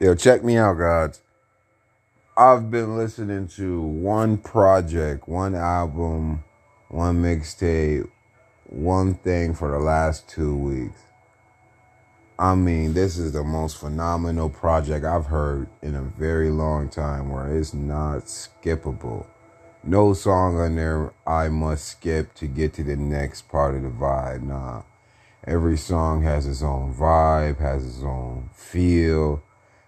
Yo, check me out, guys. I've been listening to one project, one album, one mixtape, one thing for the last two weeks. I mean, this is the most phenomenal project I've heard in a very long time where it's not skippable. No song on there I must skip to get to the next part of the vibe. Nah. Every song has its own vibe, has its own feel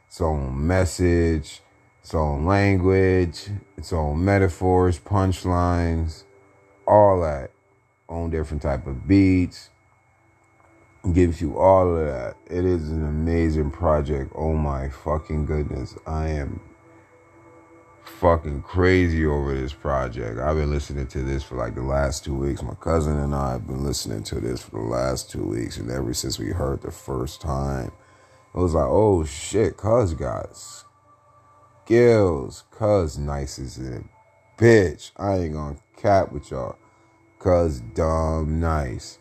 its own message, its own language, its own metaphors, punchlines, all that on different type of beats. Gives you all of that. It is an amazing project. Oh my fucking goodness. I am fucking crazy over this project. I've been listening to this for like the last two weeks. My cousin and I have been listening to this for the last two weeks, and ever since we heard the first time, it was like, oh shit, cuz got skills. Cuz nice as a bitch. I ain't gonna cap with y'all. Cuz dumb nice.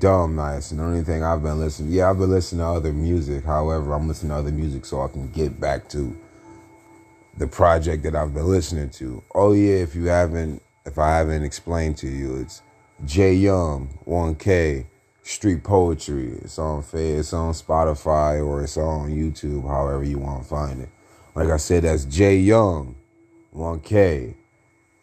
Dumb nice. And the only thing I've been listening, yeah, I've been listening to other music. However, I'm listening to other music so I can get back to the project that I've been listening to. Oh yeah, if you haven't, if I haven't explained to you, it's J Young, 1K, street poetry. It's on it's on Spotify or it's on YouTube, however you want to find it. Like I said, that's Jay Young, 1K,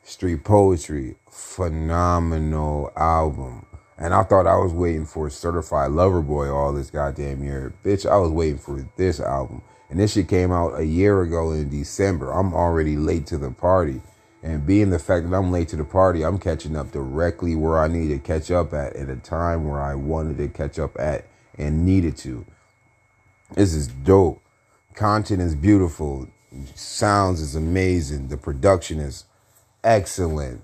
street poetry, phenomenal album. And I thought I was waiting for Certified Lover Boy all this goddamn year. Bitch, I was waiting for this album. And this shit came out a year ago in December. I'm already late to the party. And being the fact that I'm late to the party, I'm catching up directly where I need to catch up at at a time where I wanted to catch up at and needed to. This is dope. Content is beautiful. Sounds is amazing. The production is excellent.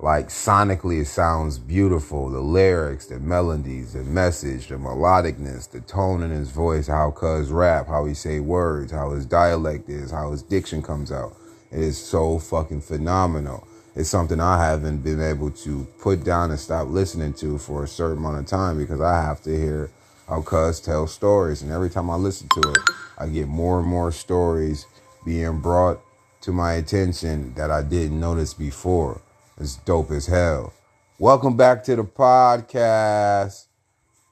Like sonically, it sounds beautiful. The lyrics, the melodies, the message, the melodicness, the tone in his voice, how Cuz rap, how he say words, how his dialect is, how his diction comes out is so fucking phenomenal. It's something I haven't been able to put down and stop listening to for a certain amount of time because I have to hear how Cuz tells stories. And every time I listen to it, I get more and more stories being brought to my attention that I didn't notice before. It's dope as hell. Welcome back to the podcast.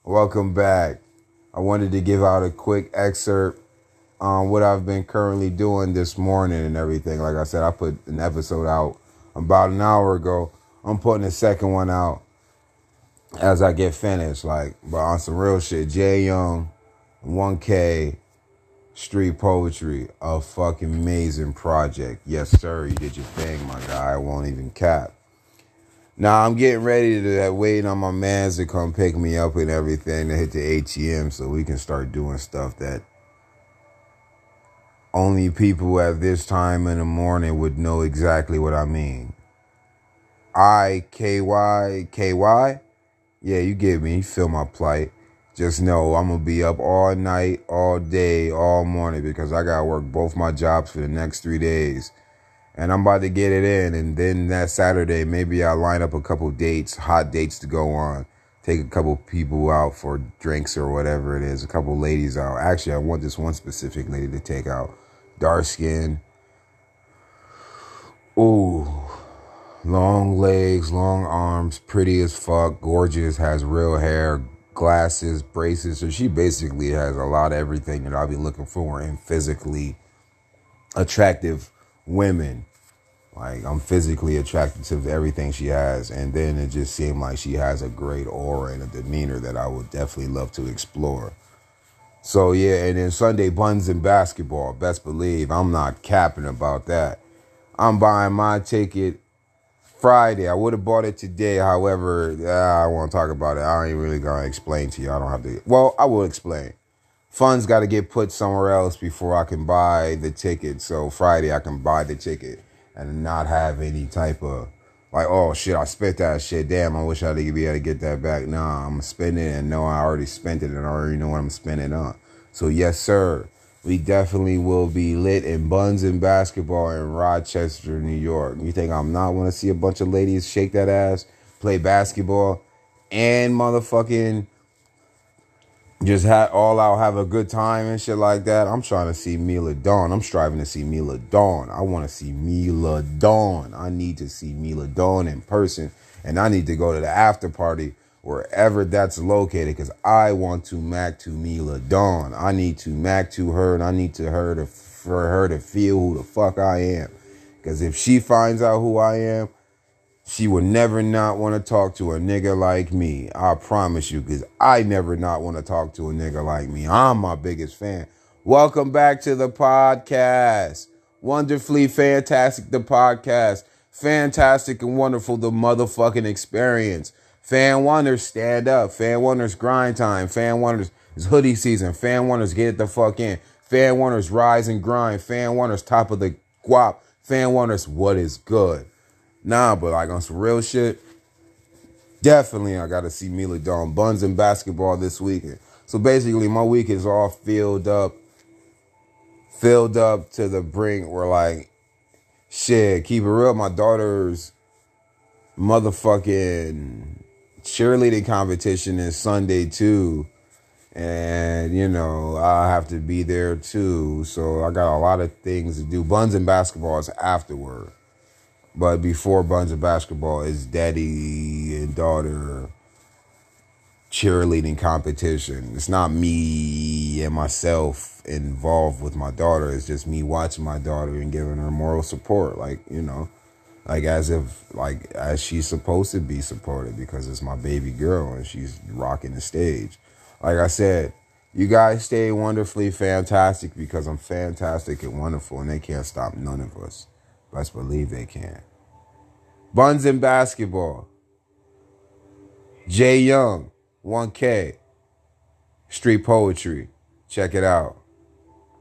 Welcome back. I wanted to give out a quick excerpt um, what I've been currently doing this morning and everything. Like I said, I put an episode out about an hour ago. I'm putting a second one out as I get finished. Like, but on some real shit, Jay Young, 1K, Street Poetry, a fucking amazing project. Yes, sir, you did your thing, my guy. I won't even cap. Now I'm getting ready to uh, wait on my mans to come pick me up and everything to hit the ATM so we can start doing stuff that only people at this time in the morning would know exactly what I mean. I K Y K Y? Yeah, you get me. You feel my plight. Just know I'm gonna be up all night, all day, all morning because I gotta work both my jobs for the next three days. And I'm about to get it in. And then that Saturday, maybe I'll line up a couple dates, hot dates to go on. Take a couple people out for drinks or whatever it is, a couple ladies out. Actually, I want this one specific lady to take out dark skin. Ooh, long legs, long arms, pretty as fuck, gorgeous, has real hair, glasses, braces. So she basically has a lot of everything that I'll be looking for in physically attractive women. Like I'm physically attracted to everything she has, and then it just seemed like she has a great aura and a demeanor that I would definitely love to explore. So yeah, and then Sunday buns and basketball. Best believe I'm not capping about that. I'm buying my ticket Friday. I would have bought it today. However, uh, I won't talk about it. I ain't really gonna explain to you. I don't have to. Well, I will explain. Funds got to get put somewhere else before I can buy the ticket. So Friday I can buy the ticket and not have any type of like, oh shit, I spent that shit. Damn, I wish I'd be able to get that back. Nah, I'm spending it and know I already spent it and I already know what I'm spending on. So yes, sir, we definitely will be lit in buns and basketball in Rochester, New York. You think I'm not want to see a bunch of ladies shake that ass, play basketball, and motherfucking just had all out have a good time and shit like that. I'm trying to see Mila Dawn. I'm striving to see Mila Dawn. I want to see Mila Dawn. I need to see Mila Dawn in person, and I need to go to the after party wherever that's located because I want to mac to Mila Dawn. I need to mac to her, and I need to her to for her to feel who the fuck I am. Because if she finds out who I am, she would never not want to talk to a nigga like me. I promise you, because I never not want to talk to a nigga like me. I'm my biggest fan. Welcome back to the podcast. Wonderfully fantastic, the podcast. Fantastic and wonderful, the motherfucking experience. Fan Wonders, stand up. Fan Wonders, grind time. Fan Wonders, it's hoodie season. Fan Wonders, get the fuck in. Fan Wonders, rise and grind. Fan Wonders, top of the guap. Fan Wonders, what is good? Nah, but like on some real shit, definitely I got to see Mila Dawn Buns and basketball this weekend. So basically, my week is all filled up, filled up to the brink where like, shit, keep it real. My daughter's motherfucking cheerleading competition is Sunday too. And, you know, I have to be there too. So I got a lot of things to do. Buns and basketball is afterward. But before Buns of Basketball is daddy and daughter cheerleading competition. It's not me and myself involved with my daughter. It's just me watching my daughter and giving her moral support. Like, you know, like as if like as she's supposed to be supported because it's my baby girl and she's rocking the stage. Like I said, you guys stay wonderfully fantastic because I'm fantastic and wonderful and they can't stop none of us. Let's believe they can. Buns in basketball. Jay Young, 1K. Street poetry. Check it out.